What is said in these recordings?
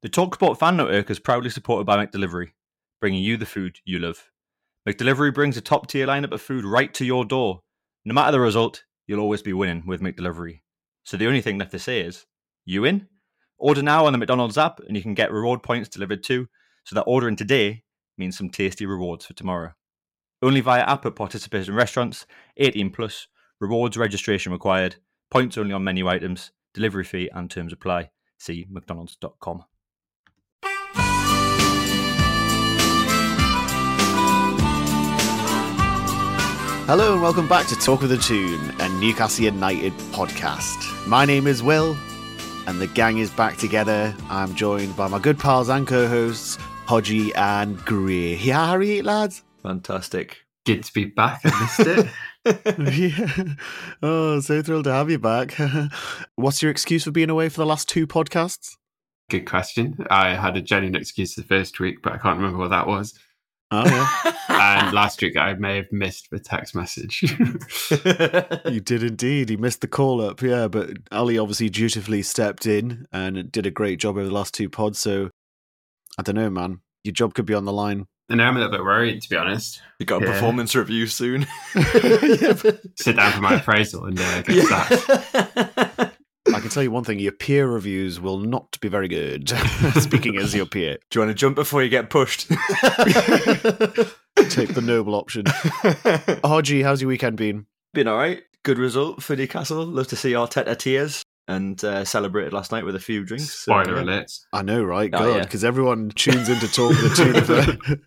The TalkSport fan network is proudly supported by McDelivery, bringing you the food you love. McDelivery brings a top tier lineup of food right to your door. No matter the result, you'll always be winning with McDelivery. So the only thing left to say is, you in? Order now on the McDonald's app and you can get reward points delivered too, so that ordering today means some tasty rewards for tomorrow. Only via app at participating restaurants, 18 plus, rewards registration required, points only on menu items, delivery fee and terms apply. See mcdonalds.com. Hello and welcome back to Talk with a Tune, a Newcastle United podcast. My name is Will, and the gang is back together. I'm joined by my good pals and co-hosts, Hodgie and. Yeah, how are you, lads? Fantastic. Good to be back. I missed it. yeah. Oh, so thrilled to have you back. What's your excuse for being away for the last two podcasts? Good question. I had a genuine excuse the first week, but I can't remember what that was. Oh, yeah. And last week I may have missed the text message. you did indeed. You missed the call up, yeah, but Ali obviously dutifully stepped in and did a great job over the last two pods. So I don't know, man. Your job could be on the line. and now I'm a little bit worried, to be honest. You got a Yeah. performance review soon. Yeah, but- Sit down for my appraisal and uh, get sacked. I can tell you one thing: your peer reviews will not be very good. Speaking as your peer, Do you want to jump before you get pushed? take the noble option. Hodgie, how's your weekend been? Been all right. Good result for Newcastle. Love to see Arteta tears and uh, celebrated last night with a few drinks. So, Spoiler yeah. I know, right? Oh, God, yeah. because everyone tunes in to talk the tune of the,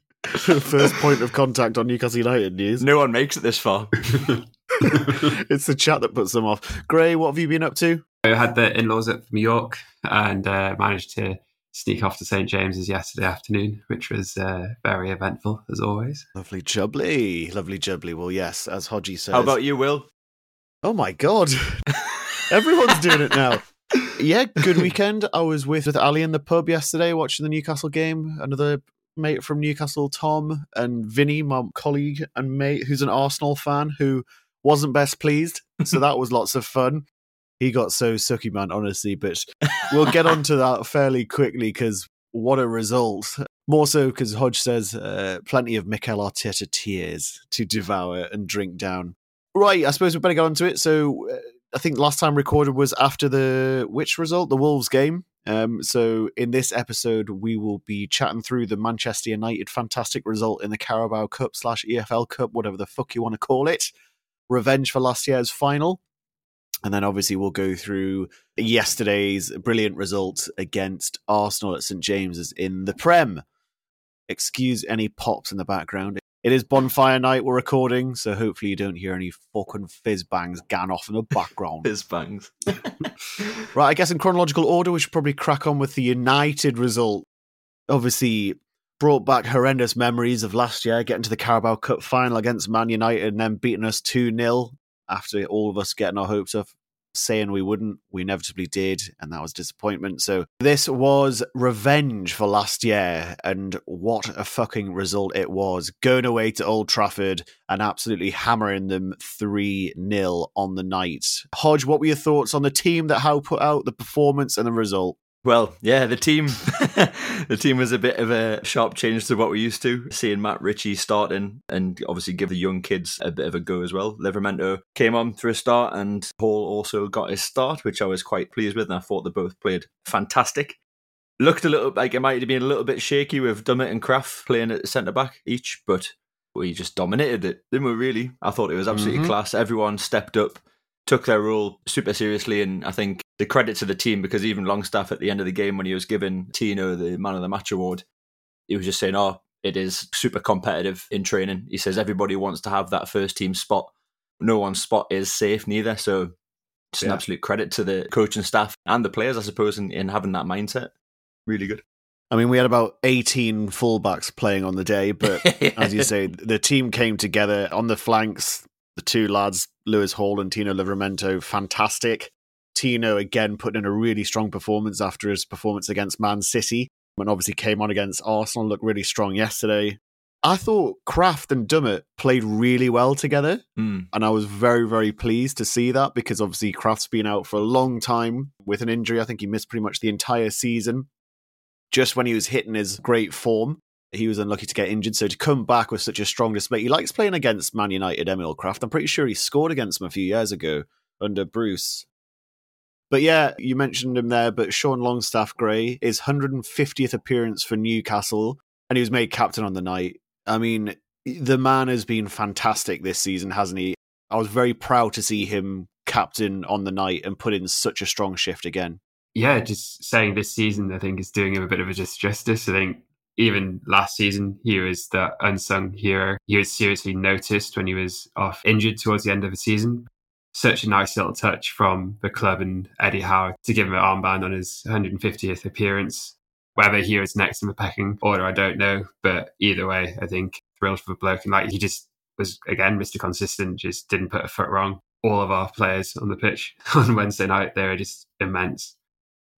the first point of contact on Newcastle United news. No one makes it this far. it's the chat that puts them off. Gray, what have you been up to? I had the in-laws at New York and uh, managed to sneak off to St James's yesterday afternoon, which was uh, very eventful as always. Lovely jubbly, lovely jubbly. Well, yes, as Hodgie says. How about you, Will? Oh my god, everyone's doing it now. Yeah, good weekend. I was with, with Ali in the pub yesterday watching the Newcastle game. Another mate from Newcastle, Tom, and Vinny, my colleague and mate, who's an Arsenal fan, who wasn't best pleased. So that was lots of fun. He got so sucky, man, honestly. But we'll get onto that fairly quickly because what a result. More so because Hodge says uh, plenty of Mikel Arteta tears to devour and drink down. Right, I suppose we better get onto it. So uh, I think last time recorded was after the which result? The Wolves game. Um, so in this episode, we will be chatting through the Manchester United fantastic result in the Carabao Cup slash EFL Cup, whatever the fuck you want to call it. Revenge for last year's final. And then obviously we'll go through yesterday's brilliant result against Arsenal at St James's in the Prem. Excuse any pops in the background. It is bonfire night we're recording, so hopefully you don't hear any fucking fizz bangs gan off in the background. fizz bangs. Right, I guess in chronological order, we should probably crack on with the United result. Obviously, brought back horrendous memories of last year, getting to the Carabao Cup final against Man United and then beating us 2 0 after all of us getting our hopes up, saying we wouldn't. We inevitably did, and that was disappointment. So, this was revenge for last year, and what a fucking result it was. Going away to Old Trafford and absolutely hammering them 3 0 on the night. Hodge, what were your thoughts on the team that Howe put out, the performance, and the result? Well, yeah, the team the team was a bit of a sharp change to what we're used to. Seeing Matt Ritchie starting and obviously give the young kids a bit of a go as well. Livramento came on for a start and Hall also got his start, which I was quite pleased with, and I thought they both played fantastic. Looked a little like it might have been a little bit shaky with Dummett and Krafth playing at centre back each, but we just dominated it, didn't we? Really, I thought it was absolutely Mhm. class. Everyone stepped up, took their role super seriously, and I think the credit to the team because even Longstaff at the end of the game when he was giving Tino the man of the match award, he was just saying, "Oh, it is super competitive in training." He says everybody wants to have that first team spot. No one's spot is safe neither, so Just an absolute credit to the coaching staff and the players, I suppose, in, in having that mindset. Really good. I mean, we had about 18 fullbacks playing on the day, but as you say, the team came together on the flanks. The two lads, Lewis Hall and Tino Livramento, fantastic. Tino again putting in a really strong performance after his performance against Man City, and obviously came on against Arsenal, looked really strong yesterday. I thought Krafth and Dummett played really well together, Mm. and I was very, very pleased to see that because obviously Krafth's been out for a long time with an injury. I think he missed pretty much the entire season. Just when he was hitting his great form, he was unlucky to get injured. So to come back with such a strong display, he likes playing against Man United, Emil Krafth. I'm pretty sure he scored against them a few years ago under Bruce. But yeah, you mentioned him there, but Sean Longstaff Gray, his 150th appearance for Newcastle, and he was made captain on the night. I mean, the man has been fantastic this season, hasn't he? I was very proud to see him captain on the night and put in such a strong shift again. yeah, just saying this season, I think is doing him a bit of a disjustice. I think even last season, he was the unsung hero. He was seriously noticed when he was off injured towards the end of the season. Such a nice little touch from the club and Eddie Howe to give him an armband on his 150th appearance. Whether he was next in the pecking order, I don't know. But either way, I think thrilled for the bloke. And like he just was, again, Mr. Consistent, just didn't put a foot wrong. All of our players on the pitch on Wednesday night, they were just immense.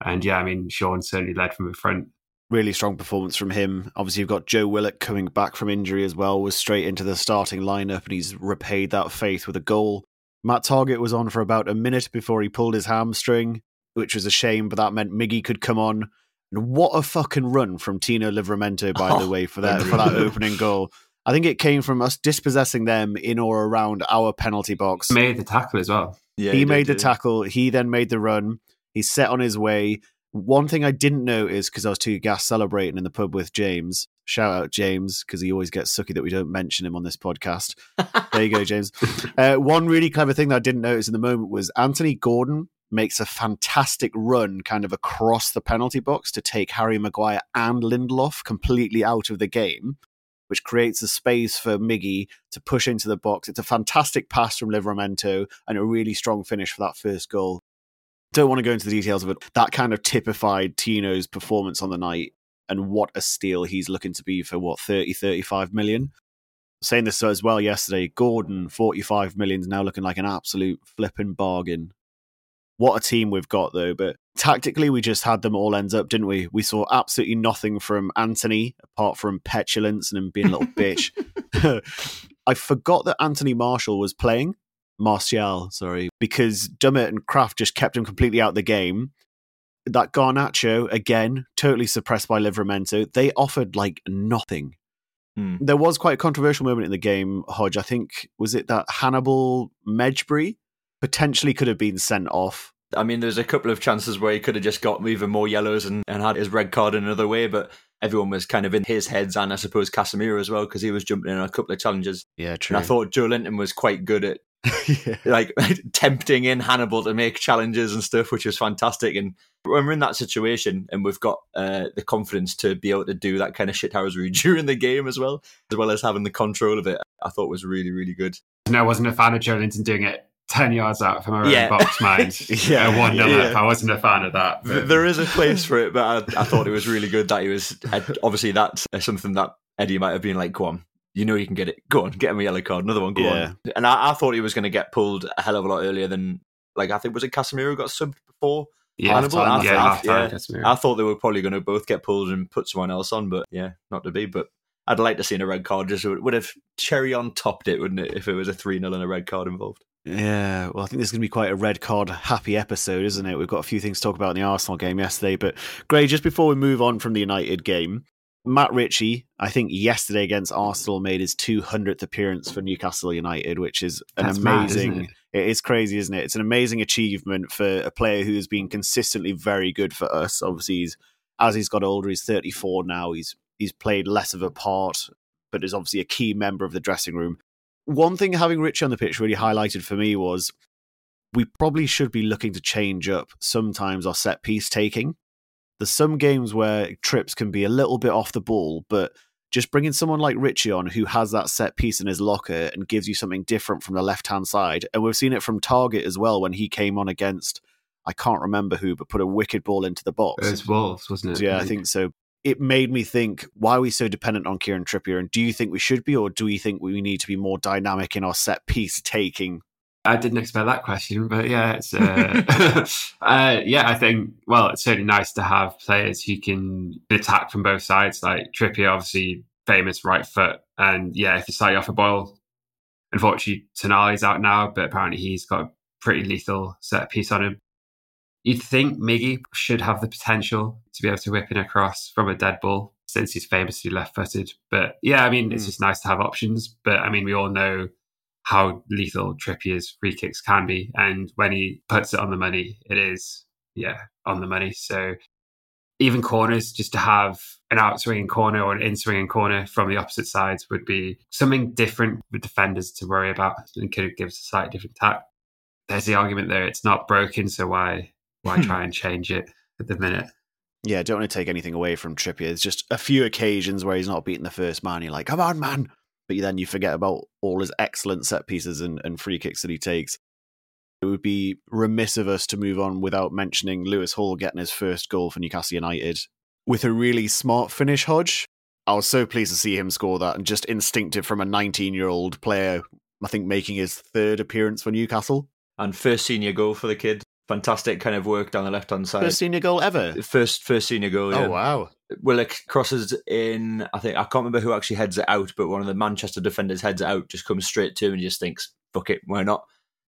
And yeah, I mean, Sean certainly led from the front. Really strong performance from him. Obviously, you've got Joe Willock coming back from injury as well, was straight into the starting lineup, and he's repaid that faith with a goal. Matt Targett was on for about a minute before he pulled his hamstring, which was a shame, but that meant Miggy could come on. And what a fucking run from Tino Livramento, by the Oh, way, for that for that opening goal. I think it came from us dispossessing them in or around our penalty box. Made the tackle as well. Yeah, he did, made the yeah. tackle. He then made the run. He's set on his way. One thing I didn't notice because I was too gas celebrating in the pub with James. Shout out James because he always gets sucky that we don't mention him on this podcast. there you go, James. Uh, one really clever thing that I didn't notice in the moment was Anthony Gordon makes a fantastic run kind of across the penalty box to take Harry Maguire and Lindelof completely out of the game, which creates a space for Miggy to push into the box. It's a fantastic pass from Livramento and a really strong finish for that first goal. Don't want to go into the details of it. That kind of typified Tino's performance on the night and what a steal he's looking to be for what 30 35 million? Saying this as well yesterday gordon 45 million is now looking like an absolute flipping bargain. What a team we've got though but tactically we just had them all ends up didn't we? We saw absolutely nothing from Antony apart from petulance and him being a little bitch. I forgot that anthony martial was playing martial sorry because dummett and Krafth just kept him completely out of the game that Garnacho again, totally suppressed by Livramento. They offered like nothing. Hmm. There was quite a controversial moment in the game, Hodge. I think was it that Hannibal Mejbri potentially could have been sent off. I mean, there's a couple of chances where he could have just got even more yellows and, and had his red card in another way, but everyone was kind of in his heads, and I suppose Casemiro as well, because he was jumping in on a couple of challenges. Yeah, true. And I thought Joelinton was quite good at yeah. like tempting in Hannibal to make challenges and stuff, which was fantastic. And when we're in that situation and we've got uh, the confidence to be able to do that kind of shit shithousery during the game as well, as well as having the control of it, I thought was really, really good. And I wasn't a fan of Joelinton doing it 10 yards out from our Yeah. own box, mind. Yeah. yeah, 1 0 Yeah. up. I wasn't a fan of that. But- There is a place for it, but I, I thought it was really good that he was. Obviously, that's uh, something that Eddie might have been like, "Go on, you know you can get it. Go on, get him a yellow card, another one. Go Yeah. on." And I, I thought he was going to get pulled a hell of a lot earlier than like I think was it Casemiro got subbed before. yeah, Hannibal, half-time, I yeah, thought- yeah. I thought they were probably going to both get pulled and put someone else on, but yeah, not to be. But I'd like to see a red card. Just would would have cherry on topped it, wouldn't it? If it was a three 0 and a red card involved. Yeah, well, I think this is going to be quite a red card happy episode, isn't it? We've got a few things to talk about in the Arsenal game yesterday. But, Gray, just before we move on from the United game, Matt Ritchie, I think yesterday against Arsenal, made his 200th appearance for Newcastle United, which is an That's mad, amazing. it? it is crazy, isn't it? It's an amazing achievement for a player who has been consistently very good for us. Obviously, he's, as he's got older, he's 34 now. He's he's played less of a part, but is obviously a key member of the dressing room. One thing having Ritchie on the pitch really highlighted for me was we probably should be looking to change up sometimes our set piece taking. There's some games where trips can be a little bit off the ball, but just bringing someone like Ritchie on who has that set piece in his locker and gives you something different from the left hand side. And we've seen it from Targett as well when he came on against, I can't remember who, but put a wicked ball into the box. It was Wolves, wasn't it? Yeah, I think so. It made me think, why are we so dependent on Kieran Trippier? And do you think we should be, or do we think we need to be more dynamic in our set piece taking? I didn't expect that question, but yeah, it's uh, uh, yeah. I think well, it's certainly nice to have players who can attack from both sides. Like Trippier, obviously famous right foot, and yeah, if you start you off a boil, unfortunately Tonali's out now, but apparently he's got a pretty lethal set piece on him. You'd think Miggy should have the potential to be able to whip in across from a dead ball since he's famously left footed. But yeah, I mean, it's Mm. just nice to have options. But I mean, we all know how lethal Trippier's free kicks can be. And when he puts it on the money, it is, yeah, on the money. So even corners, just to have an out swinging corner or an in swinging corner from the opposite sides would be something different with defenders to worry about and could give us a slightly different tack. There's the argument there, it's not broken, so why why hmm. try and change it at the minute? Yeah, don't want to take anything away from Trippier. It's just a few occasions where he's not beating the first man. You're like, come on, man. But then you forget about all his excellent set pieces and, and free kicks that he takes. It would be remiss of us to move on without mentioning Lewis Hall getting his first goal for Newcastle United with a really smart finish, Hodge. I was so pleased to see him score that and just instinctive from a 19 year old player, I think making his third appearance for Newcastle. And first senior goal for the kid. Fantastic kind of work down the left hand side. First senior goal ever. First, first senior goal. Oh, yeah. Oh, wow. Willock crosses in. I think I can't remember who actually heads it out, but one of the Manchester defenders heads it out, just comes straight to him and just thinks, "Fuck it, why not?"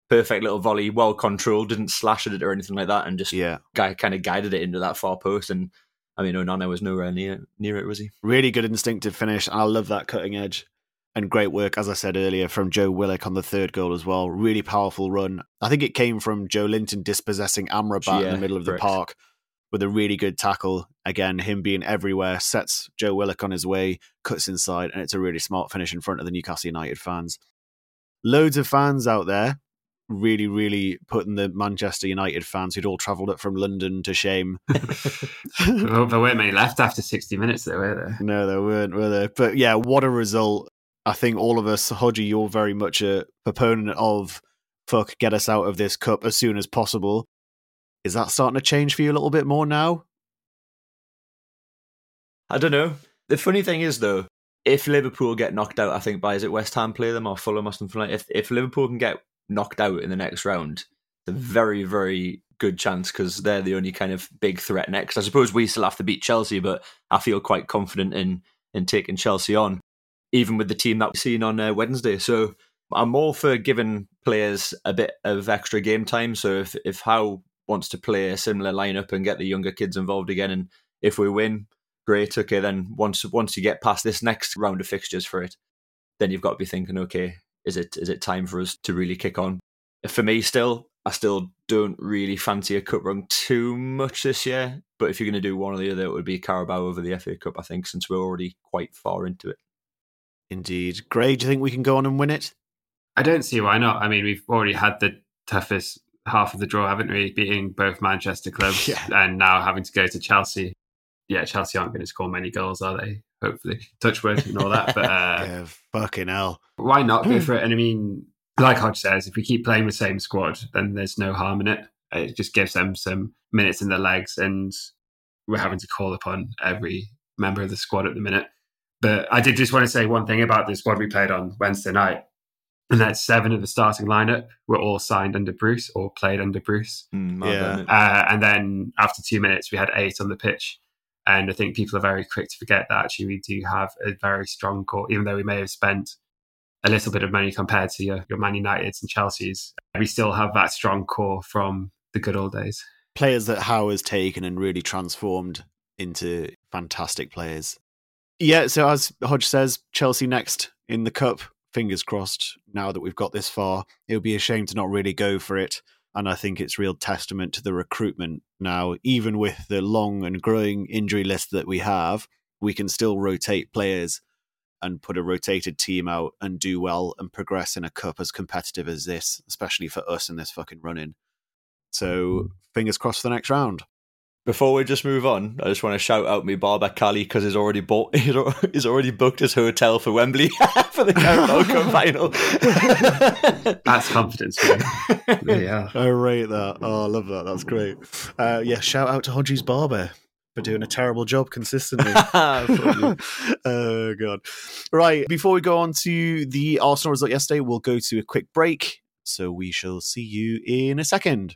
Perfect little volley, well controlled, didn't slash at it or anything like that, and just Yeah. guy kind of guided it into that far post. And I mean, oh, Onana was nowhere near near it, was he? Really good instinctive finish. And I love that cutting edge. And great work, as I said earlier, from Joe Willock on the third goal as well. Really powerful run. I think it came from Joelinton dispossessing Amrabat in the middle of the correct. park with a really good tackle. Again, him being everywhere, sets Joe Willock on his way, cuts inside, and it's a really smart finish in front of the Newcastle United fans. Loads of fans out there really, really putting the Manchester United fans who'd all travelled up from London to shame. well, there weren't many left after 60 minutes, though, were there? No, there weren't, were there? But yeah, what a result. I think all of us, Hodgie, you're very much a proponent of fuck, get us out of this cup as soon as possible. Is that starting to change for you a little bit more now? I don't know. The funny thing is, though, if Liverpool get knocked out, I think by is it West Ham play them or Fulham or something like. If if Liverpool can get knocked out in the next round, it's a very very good chance because they're the only kind of big threat next. I suppose we still have to beat Chelsea, but I feel quite confident in in taking Chelsea on, even with the team that we've seen on uh, Wednesday. So I'm all for giving players a bit of extra game time. So if if Howe wants to play a similar lineup and get the younger kids involved again, and if we win, great. Okay, then once once you get past this next round of fixtures for it, then you've got to be thinking, okay, is it is it time for us to really kick on? For me, still, I still don't really fancy a cup run too much this year. But if you're going to do one or the other, it would be Carabao over the FA Cup. I think since we're already quite far into it. Indeed. Gray, do you think we can go on and win it? I don't see why not. I mean, we've already had the toughest half of the draw, haven't we? Beating both Manchester clubs Yeah. and now having to go to Chelsea. Yeah, Chelsea aren't going to score many goals, are they? Hopefully. Touch wood and all that. But uh, yeah, fucking hell. why not go for it? And I mean, like Hodge says, if we keep playing the same squad, then there's no harm in it. It just gives them some minutes in their legs, and we're having to call upon every member of the squad at the minute. But I did just want to say one thing about the squad we played on Wednesday night, and that's seven of the starting lineup were all signed under Bruce or played under Bruce. Mm, Yeah. Uh, and then after two minutes, we had eight on the pitch. And I think people are very quick to forget that actually we do have a very strong core, even though we may have spent a little bit of money compared to your, your Man Uniteds and Chelsea's. We still have that strong core from the good old days. Players that Howe has taken and really transformed into fantastic players. Yeah, so as Hodge says, Chelsea next in the cup. Fingers crossed. Now that we've got this far, it would be a shame to not really go for it. And I think it's real testament to the recruitment now. Even with the long and growing injury list that we have, we can still rotate players and put a rotated team out and do well and progress in a cup as competitive as this, especially for us in this fucking run in. So mm-hmm. fingers crossed for the next round. Before we just move on, I just want to shout out me barber Cali because he's already bought he's, already booked his hotel for Wembley for the Carabao Cup final. That's confidence. yeah. I rate that. Oh, I love that. That's great. Uh, yeah, shout out to Hodges Barber for doing a terrible job consistently. oh god. Right, before we go on to the Arsenal result yesterday, we'll go to a quick break. So we shall see you in a second.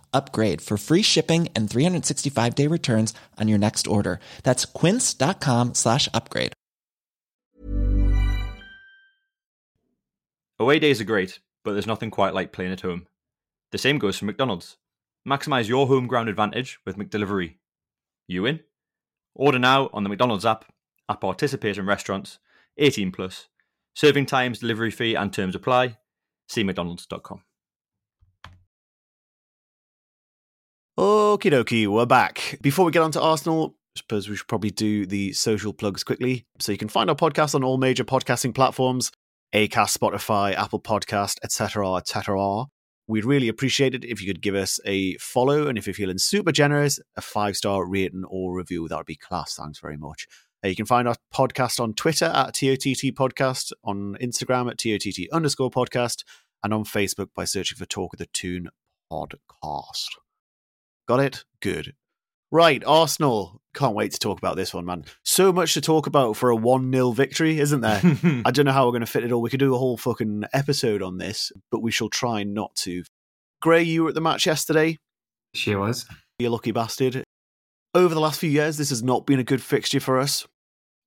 upgrade for free shipping and 365 day returns on your next order. That's quince.com slash upgrade. Away days are great, but there's nothing quite like playing at home. The same goes for McDonald's. Maximize your home ground advantage with McDelivery. You in? Order now on the McDonald's app, at participating restaurants, 18 plus. Serving times, delivery fee, and terms apply. See McDonald's.com. Okie dokie, we're back. Before we get on to Arsenal, I suppose we should probably do the social plugs quickly. So you can find our podcast on all major podcasting platforms Acast, Spotify, Apple Podcast, etc., etc. We'd really appreciate it if you could give us a follow, and if you're feeling super generous, a five star rating or review. That would be class. Thanks very much. Uh, you can find our podcast on Twitter at TOTT Podcast, on Instagram at TOTT underscore podcast, and on Facebook by searching for Talk of the Toon Podcast. Got it? Good. Right, Arsenal. Can't wait to talk about this one, man. So much to talk about for a 1 0 victory, isn't there? I don't know how we're going to fit it all. We could do a whole fucking episode on this, but we shall try not to. Gray, you were at the match yesterday. She was. You lucky bastard. Over the last few years, this has not been a good fixture for us.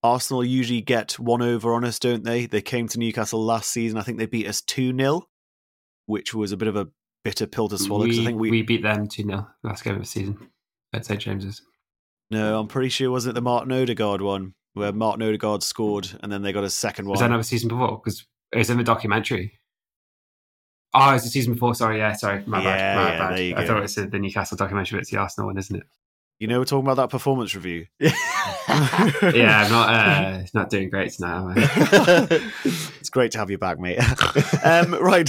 Arsenal usually get one over on us, don't they? They came to Newcastle last season. I think they beat us 2 0, which was a bit of a bitter pill to swallow because we, I think we, we beat them 2 0 last game of the season at St James's. No, I'm pretty sure it wasn't the Martin Odegaard one where Martin Odegaard scored and then they got a second one. Was that another season before? Because it was in the documentary. Oh, it's the season before. Sorry, yeah, sorry, my Yeah, bad, my yeah, bad. there you I go. thought it was the Newcastle documentary, but it's the Arsenal one, isn't it? You know, we're talking about that performance review. yeah, I'm not uh, not doing great tonight. Great to have you back, mate. um, right.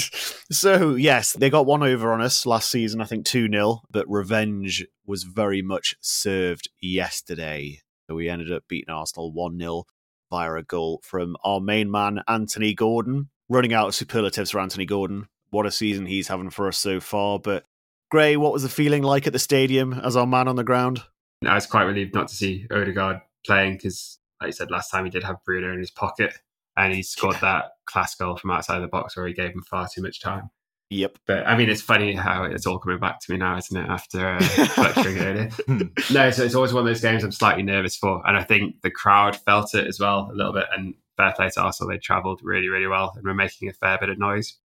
So, yes, they got one over on us last season, I think 2 0, but revenge was very much served yesterday. So we ended up beating Arsenal 1 0 via a goal from our main man, Anthony Gordon. Running out of superlatives for Anthony Gordon. What a season he's having for us so far. But, Gray, what was the feeling like at the stadium as our man on the ground? I was quite relieved not to see Odegaard playing because, like you said, last time he did have Bruno in his pocket and he scored that class goal from outside the box where he gave him far too much time. Yep. But I mean, it's funny how it's all coming back to me now, isn't it? After uh, lecturing earlier. no, so it's always one of those games I'm slightly nervous for, and I think the crowd felt it as well a little bit. And fair play to Arsenal, they travelled really, really well and were making a fair bit of noise.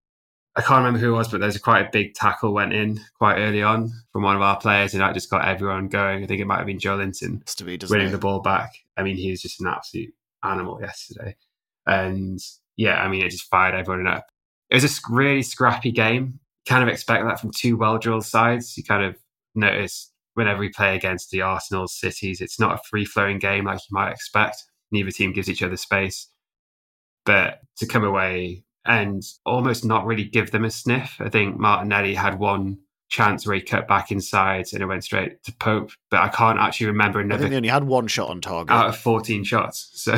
I can't remember who it was, but there's quite a big tackle went in quite early on from one of our players, and that just got everyone going. I think it might have been Joelinton be, winning it? the ball back. I mean, he was just an absolute animal yesterday. And yeah, I mean, it just fired everyone up. It was a really scrappy game. Kind of expect that from two well drilled sides. You kind of notice whenever we play against the Arsenal cities, it's not a free flowing game like you might expect. Neither team gives each other space. But to come away and almost not really give them a sniff, I think Martinelli had one chance where he cut back inside and it went straight to Pope. But I can't actually remember I another think they only had one shot on target. out of 14 shots. So, uh,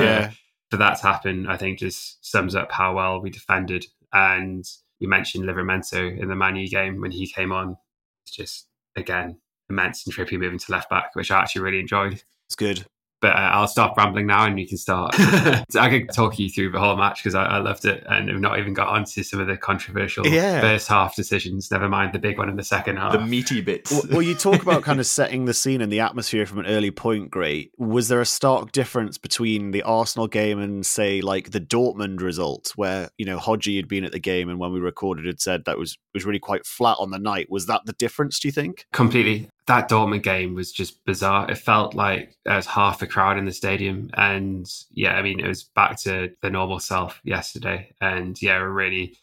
Yeah. For that to happen, I think just sums up how well we defended. And you mentioned Livramento in the Man U game when he came on. It's just, again, immense and trippy moving to left back, which I actually really enjoyed. It's good. But uh, I'll stop rambling now and you can start. So I could talk you through the whole match because I, I loved it and we've not even got onto some of the controversial Yeah. first half decisions, never mind the big one in the second half. the meaty bits. well, well, you talk about kind of setting the scene and the atmosphere from an early point. Great. Was there a stark difference between the Arsenal game and, say, like the Dortmund result, where you know Hodgie had been at the game and when we recorded had said that was was really quite flat on the night? Was that the difference? Do you think? Completely. That Dortmund game was just bizarre. It felt like there was half a crowd in the stadium. And yeah, I mean, it was back to the normal self yesterday. And yeah, we're really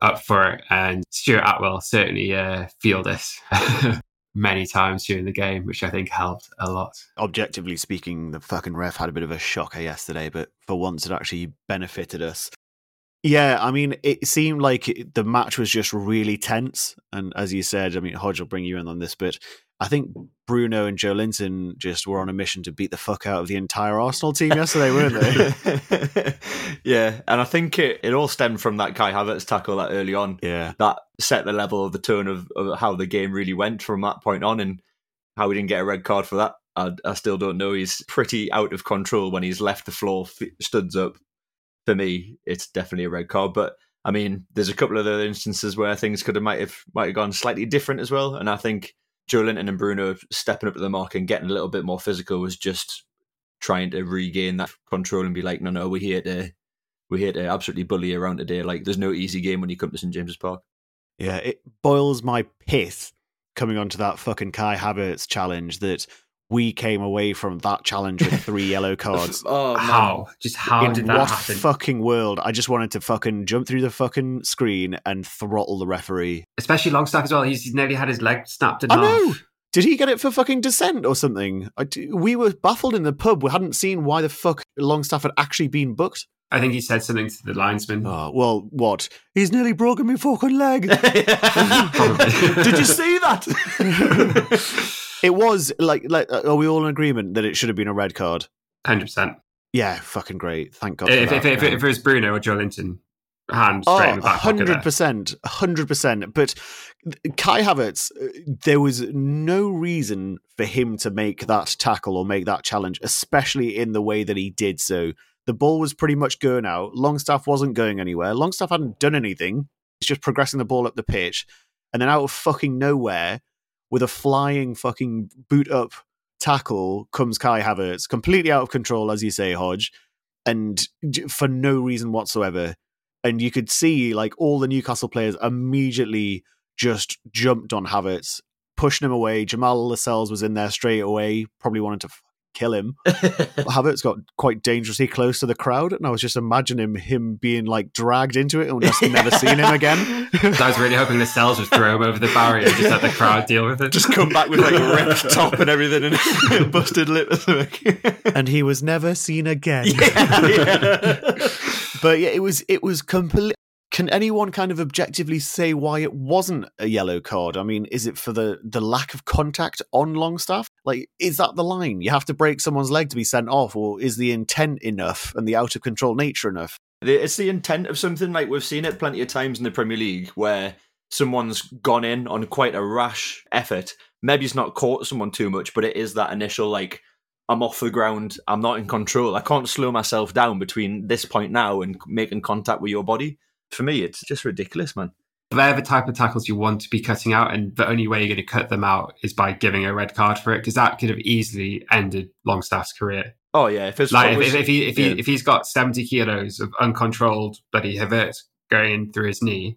up for it. And Stuart Attwell certainly uh, feel this many times during the game, which I think helped a lot. Objectively speaking, the fucking ref had a bit of a shocker yesterday, but for once it actually benefited us. Yeah, I mean, it seemed like the match was just really tense. And as you said, I mean, Hodge will bring you in on this, but I think Bruno and Joelinton just were on a mission to beat the fuck out of the entire Arsenal team yesterday, weren't they? yeah, and I think it, it all stemmed from that Kai Havertz tackle that early on. Yeah. That set the level of the tone of, of how the game really went from that point on and how we didn't get a red card for that. I, I still don't know. He's pretty out of control when he's left the floor, studs up. For me, it's definitely a red card. But I mean, there's a couple of other instances where things could have might have might have gone slightly different as well. And I think Joelinton and Bruno stepping up to the mark and getting a little bit more physical was just trying to regain that control and be like, no, no, we're here to we're here to absolutely bully around today. Like, there's no easy game when you come to St James's Park. Yeah, it boils my pith coming onto that fucking Kai Havertz challenge that we came away from that challenge with three yellow cards. oh, how? Just how In did that what happen? fucking world? I just wanted to fucking jump through the fucking screen and throttle the referee. Especially Longstaff as well. He's nearly had his leg snapped in I half. know. Did he get it for fucking dissent or something? I d we were baffled in the pub. We hadn't seen why the fuck Longstaff had actually been booked. I think he said something to the linesman. Oh, well, what? He's nearly broken my fucking leg. Did you see that? It was like, like, uh, are we all in agreement that it should have been a red card? 100%. Yeah, fucking great. Thank God. If, for if, that. if, if, it was Bruno or Joelinton, hand straight in Oh, the back pocket there. 100%. 100%. But Kai Havertz, uh, there was no reason for him to make that tackle or make that challenge, especially in the way that he did so. The ball was pretty much going out. Longstaff wasn't going anywhere. Longstaff hadn't done anything. He's just progressing the ball up the pitch. And then out of fucking nowhere, with a flying fucking boot up tackle, comes Kai Havertz, completely out of control, as you say, Hodge, and for no reason whatsoever and you could see like all the Newcastle players immediately just jumped on Havertz, pushing him away. Jamal Lascelles was in there straight away, probably wanted to kill him. Havertz got quite dangerously close to the crowd, and I was just imagining him being like dragged into it and just never seen him again. I was really hoping Lascelles would throw him over the barrier and just let the crowd deal with it. Just come back with like a ripped top and everything and busted lip or something. and he was never seen again. yeah. but yeah, it was it was complete. Can anyone kind of objectively say why it wasn't a yellow card? I mean, is it for the the lack of contact on Longstaff? Like, is that the line? You have to break someone's leg to be sent off, or is the intent enough and the out of control nature enough? It's the intent of something like we've seen it plenty of times in the Premier League where someone's gone in on quite a rash effort. Maybe it's not caught someone too much, but it is that initial like I'm off the ground, I'm not in control. I can't slow myself down between this point now and making contact with your body. For me, it's just ridiculous, man. They're the type of tackles you want to be cutting out, and the only way you're going to cut them out is by giving a red card for it, because that could have easily ended Longstaff's career. Oh yeah, if it's Like if, if, if he if yeah. he if he's got seventy kilos of uncontrolled bloody Havert going through his knee,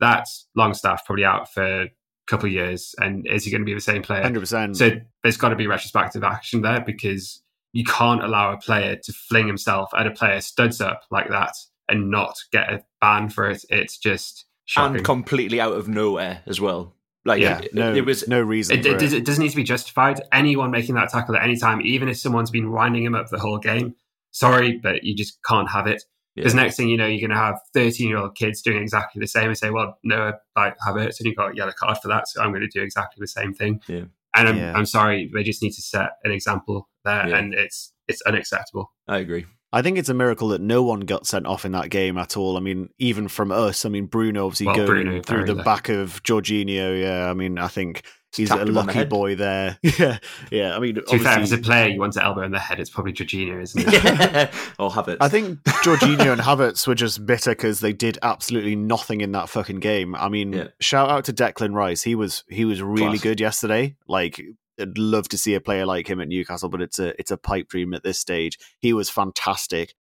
that's Longstaff probably out for a couple of years. And is he going to be the same player? Hundred percent. So there's got to be retrospective action there because you can't allow a player to fling himself at a player studs up like that and not get a ban for it. It's just shocking. and completely out of nowhere as well. Like yeah, it, no, it was no reason. it, for it, does, it doesn't need to be justified. Anyone making that tackle at any time, even if someone's been winding him up the whole game, sorry, but you just can't have it. Because Yeah. next thing you know, you're going to have 13 year old kids doing exactly the same and say, well, no, I have it. And you got a yellow card for that. So I'm going to do exactly the same thing. Yeah. And I'm, Yeah. I'm sorry, they just need to set an example there. Yeah. And it's it's unacceptable. I agree. I think it's a miracle that no one got sent off in that game at all. I mean, even from us. I mean, Bruno obviously Well, going Bruno, through the back of Jorginho. Yeah, I mean, I think he's a him on the lucky boy there. yeah, yeah. I mean, To be fair, if obviously- it's a player you want to elbow in the head, it's probably Jorginho, isn't it? or have it. I think Jorginho and Havertz were just bitter because they did absolutely nothing in that fucking game. I mean, Yeah. shout out to Declan Rice. He was he was really Class. good yesterday. Like, I'd love to see a player like him at Newcastle, but it's a it's a pipe dream at this stage. He was fantastic,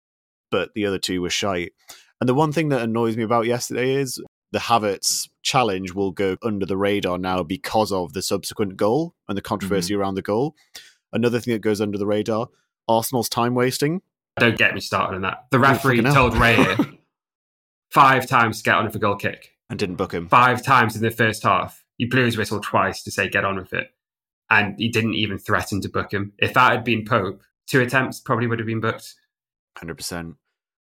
but the other two were shite. And the one thing that annoys me about yesterday is the Havertz challenge will go under the radar now because of the subsequent goal and the controversy Mm-hmm. around the goal. Another thing that goes under the radar: Arsenal's time wasting. Don't get me started on that. The referee hell. told Raya five times to get on with a goal kick. and didn't book him. Five times in the first half. He blew his whistle twice to say get on with it. And he didn't even threaten to book him. If that had been Pope, two attempts probably would have been booked. Hundred percent.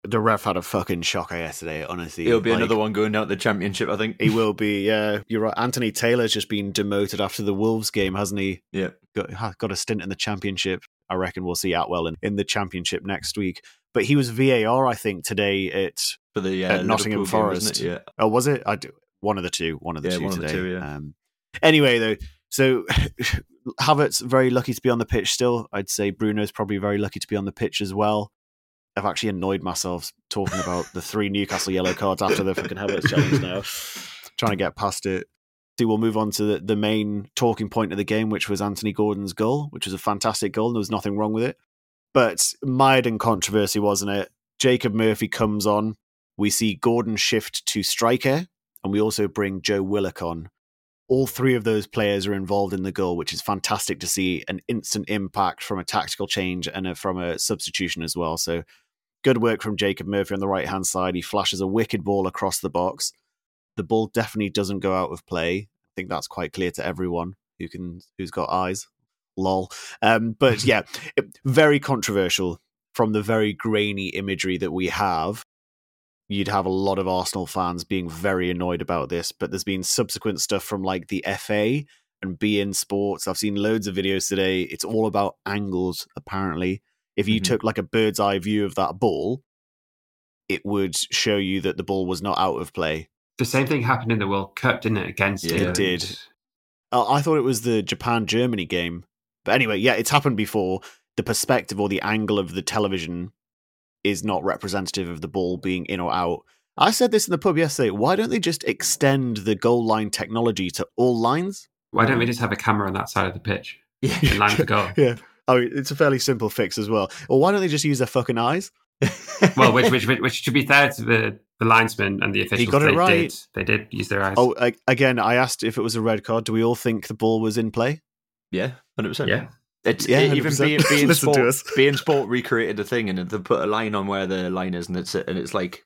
The ref had a fucking shocker yesterday. Honestly, It'll be Like, another one going down to the championship, I think. He will be. Yeah, you're right. Anthony Taylor's just been demoted after the Wolves game, hasn't he? Yeah. got got a stint in the championship. I reckon we'll see Attwell in, in the championship next week. But he was VAR, I think, today at For the At uh, Nottingham Liverpool game, wasn't Forest. it? Yeah. oh, was it? I do, one of the two, one of the Yeah, two one of the today. two, yeah. Um, anyway, though, so Havertz very lucky to be on the pitch still. I'd say Bruno's probably very lucky to be on the pitch as well. I've actually annoyed myself talking about the three Newcastle yellow cards after the fucking Havertz challenge now. Trying to get past it. See, we'll move on to the, the main talking point of the game, which was Anthony Gordon's goal, which was a fantastic goal, and there was nothing wrong with it. But mired in controversy, wasn't it? Jacob Murphy comes on. We see Gordon shift to striker, and we also bring Joe Willock on. All three of those players are involved in the goal, which is fantastic to see an instant impact from a tactical change and a, from a substitution as well. So good work from Jacob Murphy on the right hand side. He flashes a wicked ball across the box. The ball definitely doesn't go out of play. I think that's quite clear to everyone who can who's got eyes. Lol. Um, but yeah, it- very controversial from the very grainy imagery that we have. You'd have a lot of Arsenal fans being very annoyed about this, but there's been subsequent stuff from like the FA and beIN Sports. I've seen loads of videos today. It's all about angles, apparently. If you Mhm. took like a bird's eye view of that ball, it would show you that the ball was not out of play. The same thing happened in the World Cup, didn't it? Against Yeah, it did. I thought it was the Japan Germany game. But anyway, yeah, it's happened before. The perspective or the angle of the television is not representative of the ball being in or out. I said this in the pub yesterday. Why don't they just extend the goal line technology to all lines? Why don't we just have a camera on that side of the pitch Yeah. in line with the goal? Yeah. Oh, it's a fairly simple fix as well. Or why don't they just use their fucking eyes? Well, which, which, which, which to be fair to the, the linesman and the officials, got it they right. did. They did use their eyes. Oh, a- again, I asked if it was a red card. Do we all think the ball was in play? yeah, hundred percent. yeah. It's Yeah, it- even being beIN Sport, beIN Sport recreated the thing and they put a line on where the line is and it's and it's like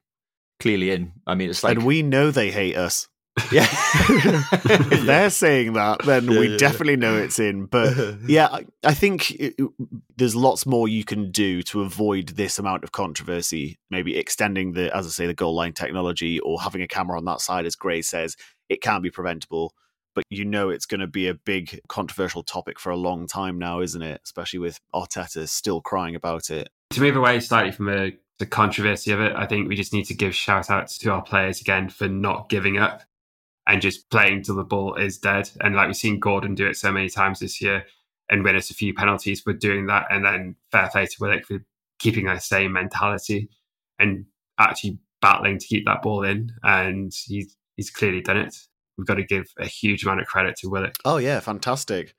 clearly in. I mean, it's like and we know they hate us. yeah. if they're saying that, then Yeah, we yeah, yeah. definitely know it's in. But yeah, I, I think it- there's lots more you can do to avoid this amount of controversy. Maybe extending the, as I say, the goal line technology or having a camera on that side, as Gray says, it can be preventable. But you know it's going to be a big controversial topic for a long time now, isn't it? Especially with Arteta still crying about it. To move away slightly from the, the controversy of it, I think we just need to give shout outs to our players again for not giving up and just playing till the ball is dead. And like we've seen Gordon do it so many times this year and win us a few penalties for doing that. And then fair play to Willock for keeping that same mentality and actually battling to keep that ball in. And he's, he's clearly done it. We've got to give a huge amount of credit to Willock. Oh yeah, fantastic.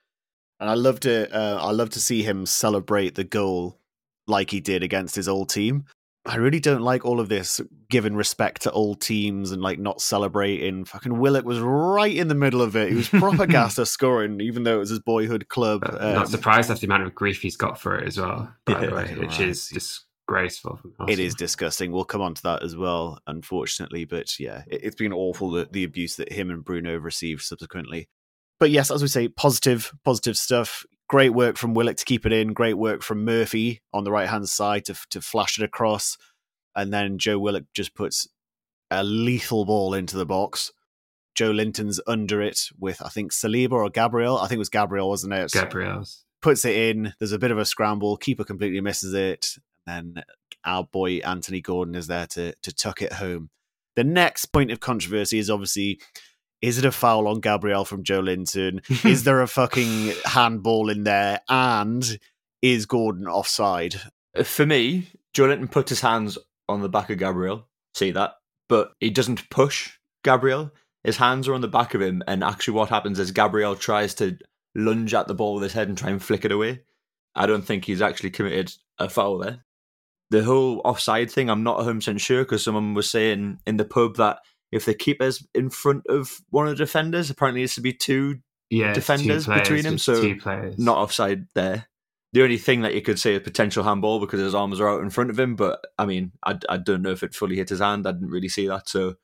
And I loved it. Uh, I love to see him celebrate the goal like he did against his old team. I really don't like all of this giving respect to old teams and like not celebrating. Fucking Willock was right in the middle of it. He was proper gassed at scoring, even though it was his boyhood club. Uh, Um, not surprised at the amount of grief he's got for it as well, by Yeah, the way, which right. is disgraceful. It is disgusting. We'll come on to that as well, unfortunately. But yeah, it, it's been awful the, the abuse that him and Bruno received subsequently. But yes, as we say, positive, positive stuff. Great work from Willock to keep it in. Great work from Murphy on the right hand side to to flash it across, and then Joe Willock just puts a lethal ball into the box. Joelinton's under it with I think Saliba or Gabriel. I think it was Gabriel, wasn't it? Gabriel's. puts it in. There's a bit of a scramble. Keeper completely misses it. And then our boy Anthony Gordon is there to to tuck it home. The next point of controversy is obviously is it a foul on Gabriel from Joelinton? is there a fucking handball in there? And is Gordon offside? For me, Joelinton put his hands on the back of Gabriel. See that? But he doesn't push Gabriel. His hands are on the back of him, and actually, what happens is Gabriel tries to lunge at the ball with his head and try and flick it away. I don't think he's actually committed a foul there. The whole offside thing, I'm not 100% sure because someone was saying in the pub that if the keeper's in front of one of the defenders. Apparently, it's to be two, Yeah, it's two defenders players, between them, so two players. not offside there. The only thing that you could say is potential handball because his arms are out in front of him. But I mean, I, I don't know if it fully hit his hand. I didn't really see that. So,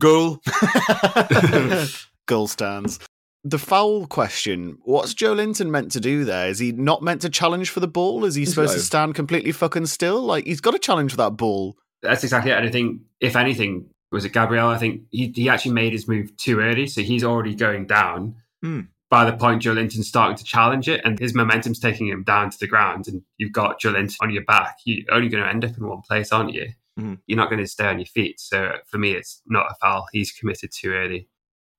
goal. Goal stands. The foul question. What's Joelinton meant to do there? Is he not meant to challenge for the ball? Is he supposed got to to- stand completely fucking still? Like he's got to challenge for that ball. That's exactly it. And I think, if anything, was it Gabriel? I think he, he actually made his move too early. So he's already going down. Hmm. By the point Joelinton's starting to challenge it, and his momentum's taking him down to the ground, and you've got Joelinton on your back, you're only going to end up in one place, aren't you? Mhm. You're not going to stay on your feet. So for me, it's not a foul. He's committed too early,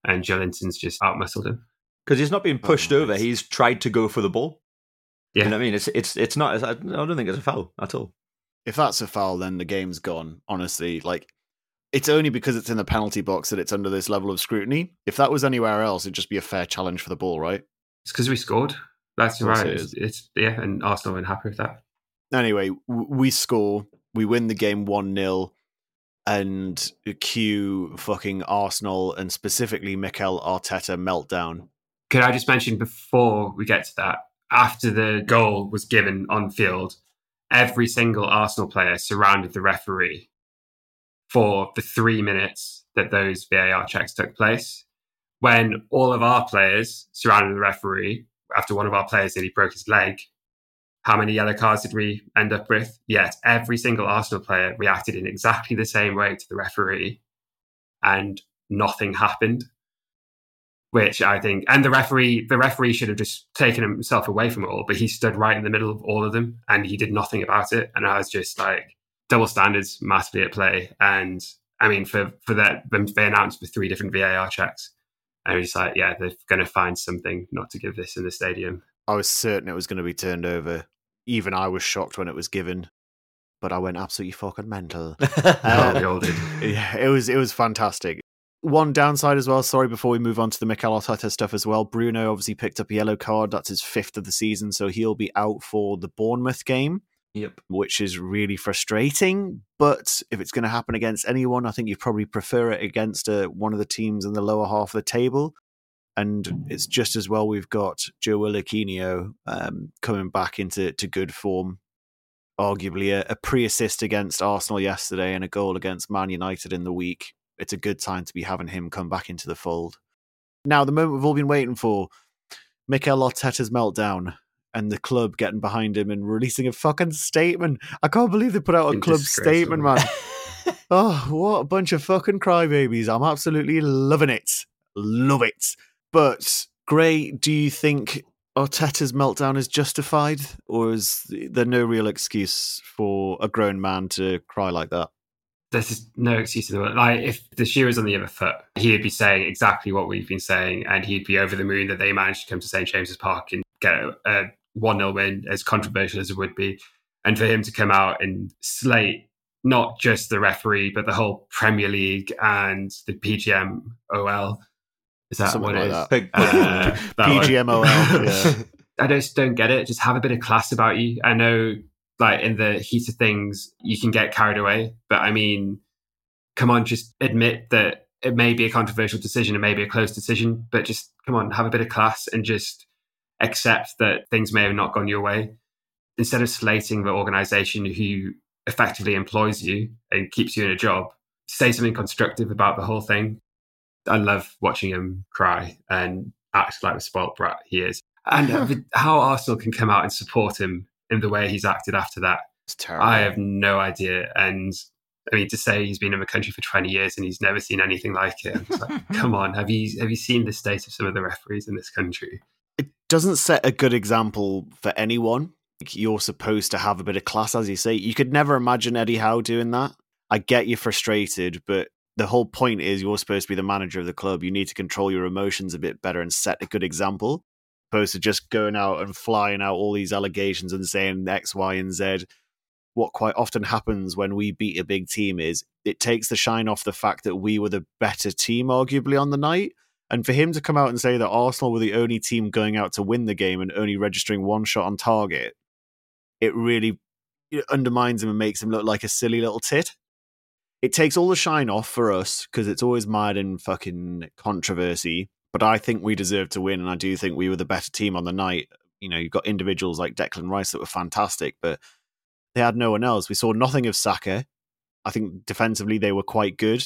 and Joelinton's just outmuscled him. Because he's not being pushed Oh, over. nice. He's tried to go for the ball. Yeah. You know what I mean? It's it's it's not. I don't think it's a foul at all. If that's a foul, then the game's gone. Honestly, like it's only because it's in the penalty box that it's under this level of scrutiny. If that was anywhere else, it'd just be a fair challenge for the ball, right? It's because we scored. That's course right. it It's, it's yeah, and Arsenal were happy with that. Anyway, w- we score, we win the game 1 0, and cue fucking Arsenal and specifically Mikel Arteta meltdown. Could I just mention before we get to that, after the goal was given on field, every single Arsenal player surrounded the referee for the three minutes that those VAR checks took place. When all of our players surrounded the referee after one of our players nearly broke his leg, how many yellow cards did we end up with? Yet every single Arsenal player reacted in exactly the same way to the referee, and nothing happened which I think, and the referee, the referee should have just taken himself away from it all, but he stood right in the middle of all of them and he did nothing about it. And I was just like, double standards massively at play. And I mean, for for that, them they announced with three different VAR checks, and was like, yeah, they're going to find something not to give this in the stadium. I was certain it was going to be turned over. Even I was shocked when it was given, but I went absolutely fucking mental. Uh, did. yeah, it was it was fantastic. One downside as well. Sorry, before we move on to the Mikel Arteta stuff as well. Bruno obviously picked up a yellow card. That's his fifth of the season, so he'll be out for the Bournemouth game, Yep. which is really frustrating. But if it's going to happen against anyone, I think you probably prefer it against uh, one of the teams in the lower half of the table. And it's just as well we've got Joe Aquino um, coming back into to good form. Arguably a, a pre-assist against Arsenal yesterday and a goal against Man United in the week. It's a good time to be having him come back into the fold. Now, the moment we've all been waiting for, Mikel Arteta's meltdown and the club getting behind him and releasing a fucking statement. I can't believe they put out a club statement, man. Oh, what a bunch of fucking crybabies. I'm absolutely loving it. Love it. But, Gray, do you think Arteta's meltdown is justified? Or is there no real excuse for a grown man to cry like that? There's no excuse in the world. Like if the shoe was on the other foot, he would be saying exactly what we've been saying, and he'd be over the moon that they managed to come to St James's Park and get a one 0 win, as controversial as it would be, and for him to come out and slate not just the referee but the whole Premier League and the PGM OL. Is that Something what it like is? Big- Uh. PGMOL. yeah. I just don't get it. Just have a bit of class about you. I know, like in the heat of things, you can get carried away, but I mean, come on, just admit that it may be a controversial decision, it may be a close decision, but just come on, have a bit of class and just accept that things may have not gone your way. Instead of slating the organization who effectively employs you and keeps you in a job, say something constructive about the whole thing. I love watching him cry and act like the spoilt brat he is and uh, how Arsenal can come out and support him in the way he's acted after that, It's terrible. I have no idea. And I mean, to say he's been in the country for 20 years and he's never seen anything like it, I'm just like, come on, have you have you seen the state of some of the referees in this country? it doesn't set a good example for anyone. You're supposed to have a bit of class, as you say. You could never imagine Eddie Howe doing that. I get you frustrated, but the whole point is you're supposed to be the manager of the club. You need to control your emotions a bit better and set a good example, opposed to just going out and flying out all these allegations and saying X, Y, and Z. What quite often happens when we beat a big team is it takes the shine off the fact that we were the better team, arguably, on the night. And for him to come out and say that Arsenal were the only team going out to win the game and only registering one shot on target, it really undermines him and makes him look like a silly little tit. It takes all the shine off for us because it's always mired in fucking controversy. But I think we deserve to win, and I do think we were the better team on the night. You know, you've got individuals like Declan Rice that were fantastic, but they had no one else. We saw nothing of Saka. I think defensively they were quite good.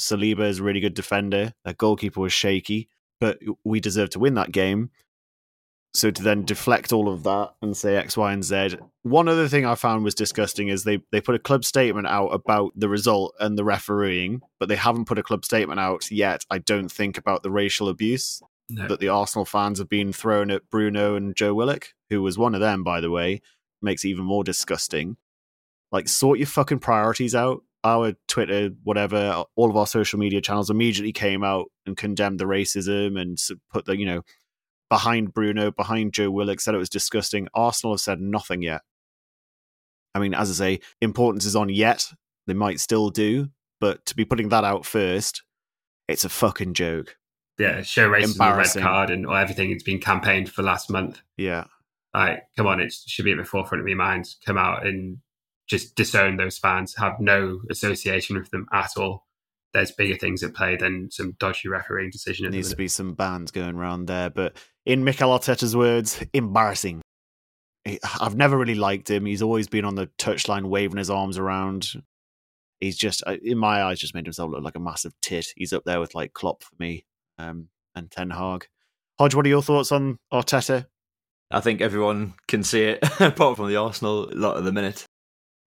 Saliba is a really good defender. Their goalkeeper was shaky, but we deserve to win that game. So to then deflect all of that and say X, Y, and Z. One other thing I found was disgusting is they they put a club statement out about the result and the refereeing, but they haven't put a club statement out yet. I don't think about the racial abuse No. that the Arsenal fans have been thrown at Bruno and Joe Willock, who was one of them, by the way, makes it even more disgusting. Like, sort your fucking priorities out. Our Twitter, whatever, all of our social media channels immediately came out and condemned the racism and put the, you know, behind Bruno, behind Joe Willock, said it was disgusting. Arsenal have said nothing yet. I mean, as I say, importance is on yet. They might still do, but to be putting that out first, it's a fucking joke. yeah, show racism, the red card, and or everything that's been campaigned for last month. Yeah. Like, come on, it should be at the forefront of your mind. Come out and just disown those fans. Have no association with them at all. There's bigger things at play than some dodgy refereeing decision. At the needs to be some bands going around there. But in Mikel Arteta's words, embarrassing. I've never really liked him. He's always been on the touchline waving his arms around. He's just, uh, in my eyes, just made himself look like a massive tit. He's up there with like Klopp for me um, and Ten Hag. Hodge, what are your thoughts on Arteta? I think everyone can see it, apart from the Arsenal lot at the minute.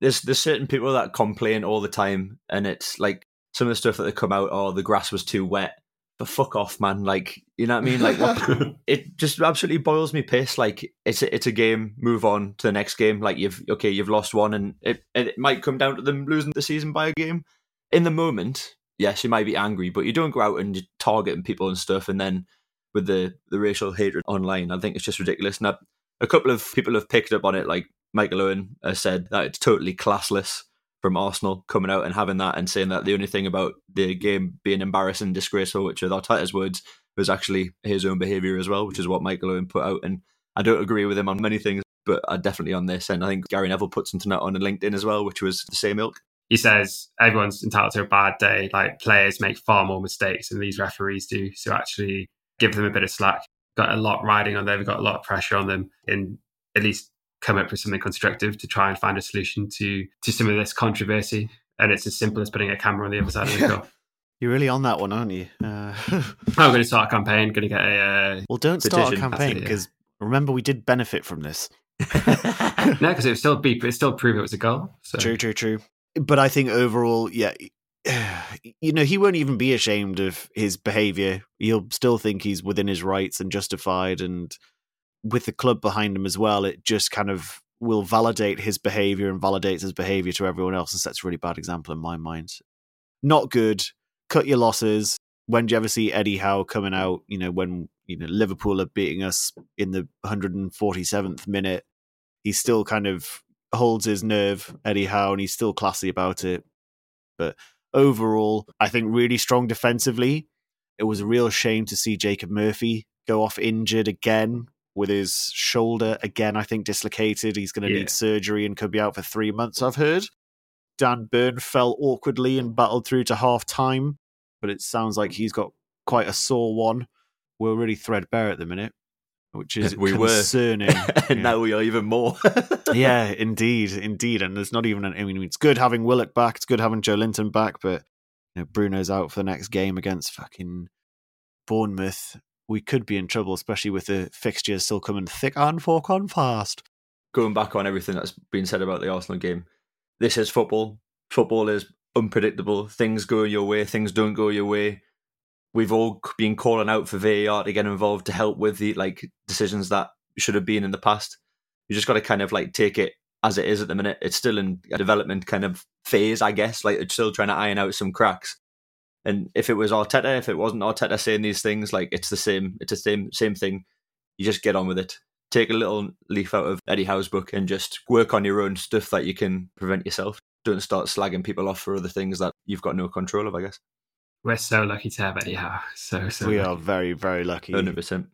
There's there's certain people that complain all the time, and it's like some of the stuff that they come out, oh, the grass was too wet. But fuck off, man! Like you know what I mean? Like what, it just absolutely boils me piss. Like it's a, it's a game. Move on to the next game. Like you've okay, you've lost one, and it and it might come down to them losing the season by a game. In the moment, yes, you might be angry, but you don't go out and you're targeting people and stuff, and then with the the racial hatred online. I think it's just ridiculous. And I, a couple of people have picked up on it, like Michael Owen has said that it's totally classless from Arsenal coming out and having that and saying that the only thing about the game being embarrassing, disgraceful, which with Arteta's words, was actually his own behaviour as well, which is what Michael Owen put out. And I don't agree with him on many things, but I definitely on this. And I think Gary Neville put something out on LinkedIn as well, which was the same ilk. he says everyone's entitled to a bad day. Like players make far more mistakes than these referees do. So actually give them a bit of slack. Got a lot riding on them, got a lot of pressure on them, in at least come up with something constructive to try and find a solution to to some of this controversy. And it's as simple as putting a camera on the other side of the goal. You're really on that one, aren't you? Uh, I'm going to start a campaign. Going to get a uh, well, don't start a campaign yeah. because remember we did benefit from this. no, because it would still be it still prove it was a goal. So True, true, true. But I think overall, yeah, you know, he won't even be ashamed of his behavior. He'll still think he's within his rights and justified. And with the club behind him as well, it just kind of will validate his behavior and validates his behavior to everyone else and sets a really bad example in my mind. Not good. Cut your losses. When do you ever see Eddie Howe coming out? You know, when you know Liverpool are beating us in the 147th minute, he still kind of holds his nerve, Eddie Howe, and he's still classy about it. But overall, I think really strong defensively. It was a real shame to see Jacob Murphy go off injured again with his shoulder again. I think dislocated. He's going to Yeah. need surgery and could be out for three months. I've heard. Dan Burn fell awkwardly and battled through to half time, but it sounds like he's got quite a sore one. We're really threadbare at the minute, which is We were. concerning. and Yeah. now we are even more. yeah, indeed, indeed. And there's not even an, I mean, it's good having Willock back. It's good having Joelinton back, but you know, Bruno's out for the next game against fucking Bournemouth. We could be in trouble, especially with the fixtures still coming thick and fast. going back on everything that's been said about the Arsenal game, this is football. Football is unpredictable. Things go your way, things don't go your way. We've all been calling out for VAR to get involved to help with the like decisions that should have been in the past. You just got to kind of like take it as it is at the minute. It's still in a development kind of phase, I guess. Like it's still trying to iron out some cracks. And if it was Arteta, if it wasn't Arteta saying these things, like it's the same. It's the same same thing. You just get on with it take a little leaf out of Eddie Howe's book and just work on your own stuff that you can prevent yourself. Don't start slagging people off for other things that you've got no control of, I guess. we're so lucky to have Eddie Howe. So so we lucky. are very, very lucky. 100%.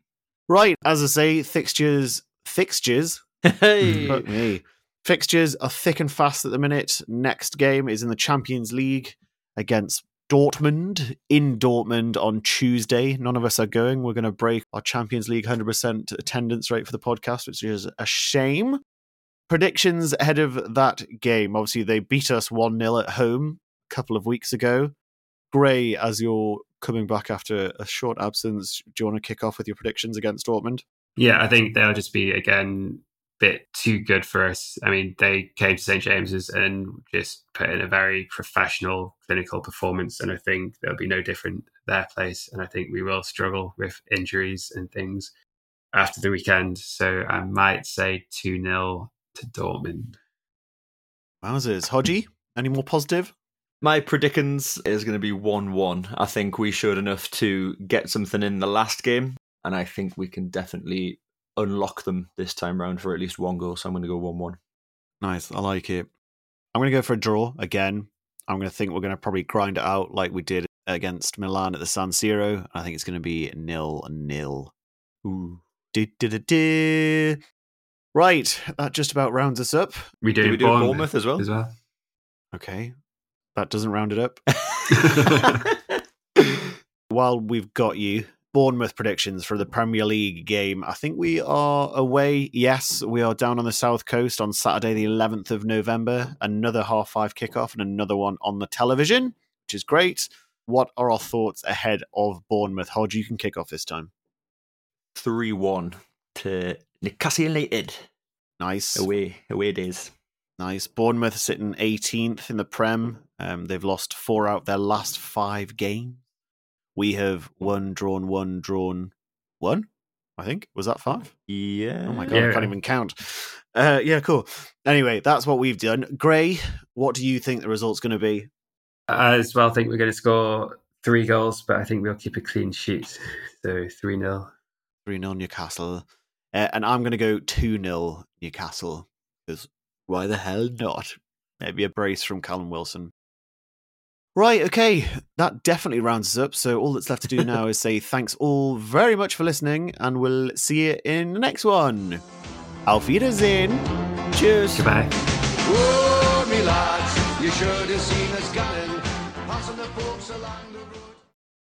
Right, as I say, fixtures, fixtures. Hey! Fuck me. Fixtures are thick and fast at the minute. Next game is in the Champions League. against Dortmund in Dortmund on Tuesday. None of us are going. We're going to break our Champions League 100% attendance rate for the podcast, which is a shame. Predictions ahead of that game. Obviously, they beat us 1 0 at home a couple of weeks ago. Gray, as you're coming back after a short absence, do you want to kick off with your predictions against Dortmund? Yeah, I think they'll just be, again, bit too good for us. I mean, they came to St James's and just put in a very professional clinical performance, and I think there'll be no different their place. And I think we will struggle with injuries and things after the weekend. So I might say 2 0 to Dortmund. Wowzers. Hodgie, any more positive? My predictions is going to be 1 1. I think we showed enough to get something in the last game, and I think we can definitely unlock them this time round for at least one goal. So I'm going to go 1 1. Nice. I like it. I'm going to go for a draw again. I'm going to think we're going to probably grind it out like we did against Milan at the San Siro. I think it's going to be nil nil. Ooh. Right, that just about rounds us up. We do, we do Bournemouth, Bournemouth as well? As well. Okay, that doesn't round it up. While we've got you, Bournemouth predictions for the Premier League game. I think we are away. Yes, we are down on the south coast on Saturday, the 11th of November. Another half five kickoff and another one on the television, which is great. What are our thoughts ahead of Bournemouth? Hodge, you can kick off this time. 3 1 to Newcastle United. Nice. Away, away days. Nice. Bournemouth sitting 18th in the Prem. Um, they've lost four out their last five games. We have one, drawn, one, drawn, one. I think was that five. Yeah. Oh my god, Yeah. I can't even count. Uh, yeah, cool. Anyway, that's what we've done. Gray, what do you think the result's going to be? I as well think we're going to score three goals, but I think we'll keep a clean sheet. So 3 0. 3 0 Newcastle. Uh, and I'm going to go 2 0 Newcastle because why the hell not? Maybe a brace from Callum Wilson. Right, okay. That definitely rounds us up. So all that's left to do now is say thanks all very much for listening, and we'll see you in the next one. Auf Wiedersehen. Cheers. Goodbye. Oh, me lads, you should have seen us coming, passing the folks along the road.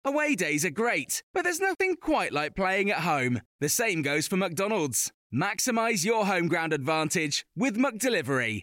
Away days are great, but there's nothing quite like playing at home. The same goes for McDonald's. Maximize your home ground advantage with McDelivery.